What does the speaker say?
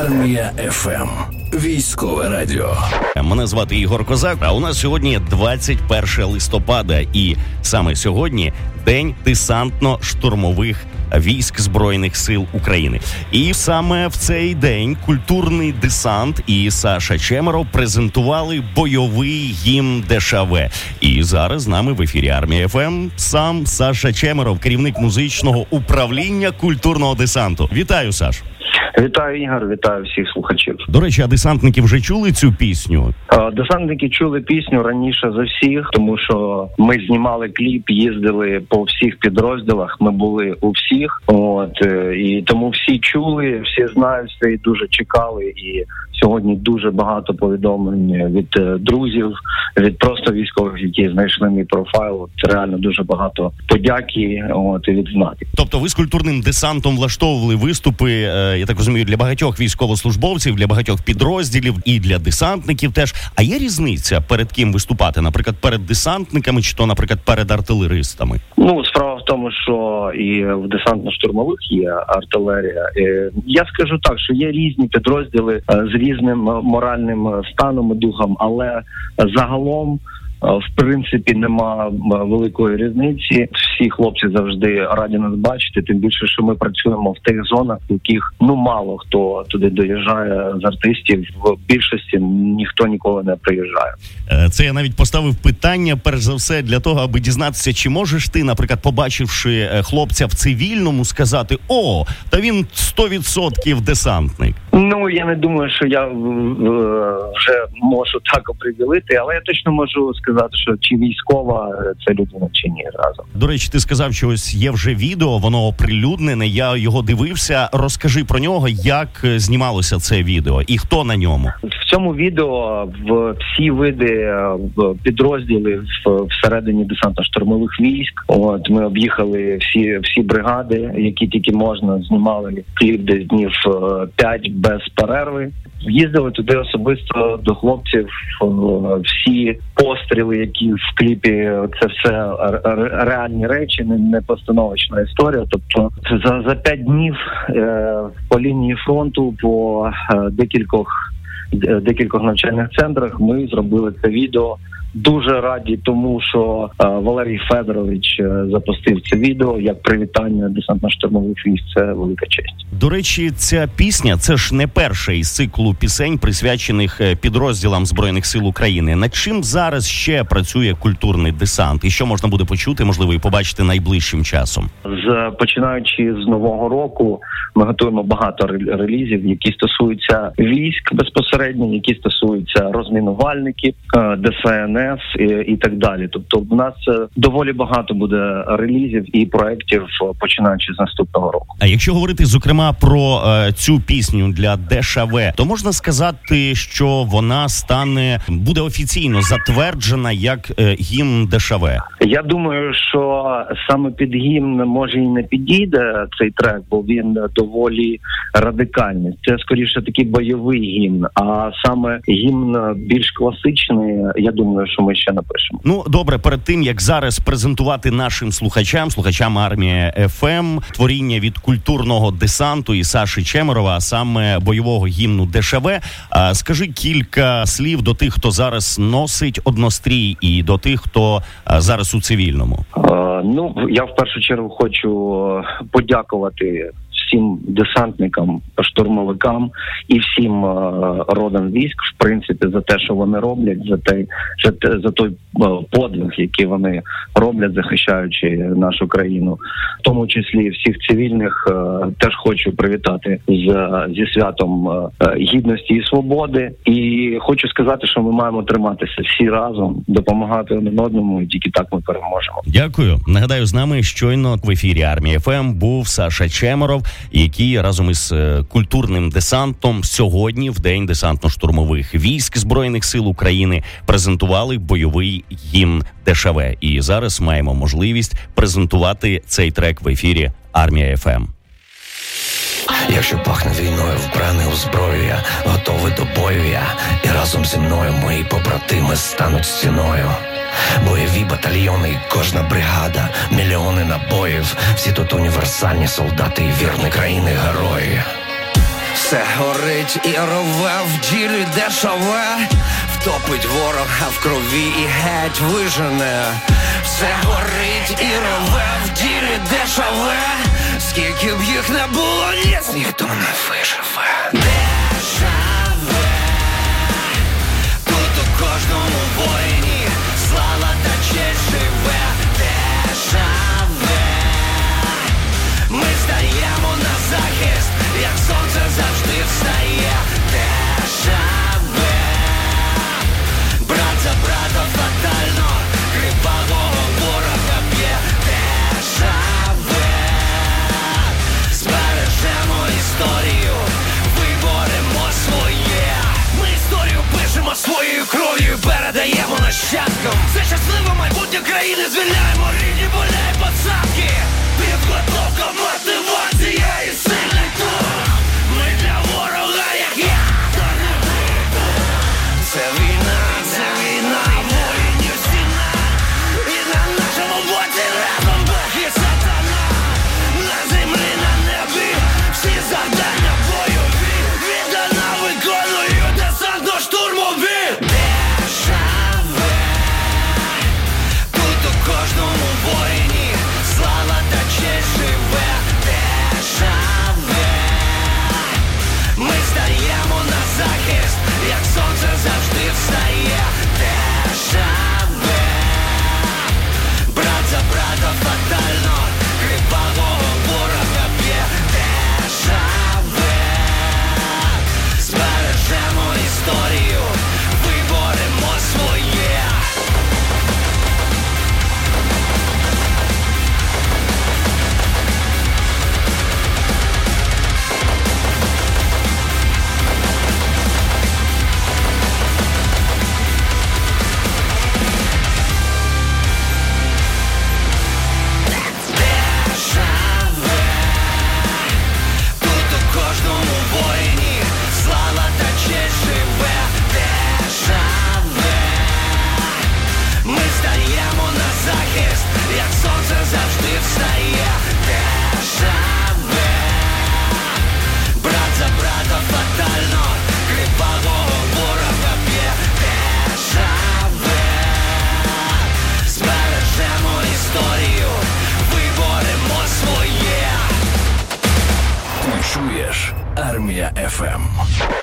Армія ФМ. Військове радіо. Мене звати Ігор Козак. А у нас сьогодні 21 листопада, і саме сьогодні день десантно-штурмових військ збройних сил України. І саме в цей день культурний десант і Саша Чемеров презентували бойовий гімн ДШВ. І зараз з нами в ефірі армія ФМ сам Саша Чемеров, керівник музичного управління культурного десанту. Вітаю, Саш. Вітаю Ігор, вітаю всіх слухачів. До речі, а десантники вже чули цю пісню? Десантники чули пісню раніше за всіх, тому що ми знімали кліп, їздили по всіх підрозділах. Ми були у всіх, от е, і тому всі чули, всі знають все і дуже чекали. І сьогодні дуже багато повідомлень від е, друзів, від просто військових, які знайшли мій профайл. От Реально дуже багато подяки. От і відзнаки. Тобто, ви з культурним десантом влаштовували виступи. е, Я так розумію, для багатьох військовослужбовців, для багатьох підрозділів і для десантників теж. А є різниця перед ким виступати? Наприклад, перед десантниками, чи то, наприклад, перед артилеристами? Ну справа тому, що і в десантно-штурмових є артилерія. Е, Я скажу так, що є різні підрозділи е, з різним моральним станом і духом, але загалом. В принципі, нема великої різниці. Всі хлопці завжди раді нас бачити. Тим більше, що ми працюємо в тих зонах, в яких ну мало хто туди доїжджає з артистів. В більшості ніхто ніколи не приїжджає. Е, Це я навіть поставив питання, перш за все, для того, аби дізнатися, чи можеш ти, наприклад, побачивши е, хлопця в цивільному, сказати: О, та він 100% десантник. Ну я не думаю, що я вже можу так оприділити, але я точно можу сказати, що чи військова е, це людина, чи ні разом. До речі, ти сказав, що ось є вже відео, воно оприлюднене. Я його дивився. Розкажи про нього, як е, знімалося це відео і хто на ньому. В цьому відео в всі види е, підрозділи в всередині десантно-штурмових військ. От ми об'їхали всі всі бригади, які тільки можна, знімали кліп десь днів 5 без перерви. Їздили туди особисто до хлопців. е, Всі постріли, які в кліпі, це все ре- ре- реальні речі, не, постановочна історія. Тобто за, за п'ять днів е, по лінії фронту по е, декількох декількох навчальних центрах ми зробили це відео. Дуже раді тому, що е, Валерій Федорович е, запустив це відео як привітання десантно-штурмових військ. Це велика честь. До речі, ця пісня це ж не перша із циклу пісень, присвячених е, підрозділам збройних сил України. Над чим зараз ще працює культурний десант, і що можна буде почути, можливо, і побачити найближчим часом. З починаючи з нового року, ми готуємо багато релізів, які стосуються військ безпосередньо, які стосуються розмінувальників, е, ДСНС і, і так далі. Тобто, в нас е, доволі багато буде релізів і проєктів, е, починаючи з наступного року. А якщо говорити зокрема про е, цю пісню для ДШВ, то можна сказати, що вона стане буде офіційно затверджена як е, гімн ДШВ. Я думаю, що саме під гімн може і не підійде цей трек, бо він доволі радикальний. Це скоріше такий бойовий гімн. А саме гімн більш класичний. Я думаю, що ми ще напишемо. Ну добре, перед тим як зараз презентувати нашим слухачам, слухачам армії ФМ, творіння від культурного десанту і Саші Чемерова, а саме бойового гімну ДШВ. Скажи кілька слів до тих, хто зараз носить однострій, і до тих, хто зараз у цивільному. Е, Ну я в першу чергу хочу е, подякувати всім десантникам, штурмовикам і всім е, родам військ, в принципі, за те, що вони роблять, за те, за, за той е, подвиг, який вони роблять, захищаючи нашу країну, в тому числі всіх цивільних. е, Теж хочу привітати з зі святом гідності і свободи. І хочу сказати, що ми маємо триматися всі разом, допомагати один одному, і тільки так ми переможемо. Дякую. Нагадаю, з нами щойно в ефірі армії ФМ був Саша Чемеров, який разом із е, культурним десантом сьогодні, в день десантно-штурмових військ збройних сил України, презентували бойовий гімн ДШВ. І зараз маємо можливість презентувати цей трек в ефірі Армія ФМ. Якщо пахне війною, вбраний у зброю, я готовий до бою я І разом зі мною мої побратими стануть стіною. Батальйони кожна бригада, мільйони набоїв, всі тут універсальні солдати і вірні країни герої. Все горить і рове в ділі дешеве, втопить ворог, а в крові і геть вижене. Все горить і рове в ділі дешеве, скільки б їх не було, ніс ніхто не виживе. Дешеве, тут у кожному воїні передаємо нащадкам. Це щасливе майбутнє країни, звільняємо рідні поля і посадки. Підготовка, мотивація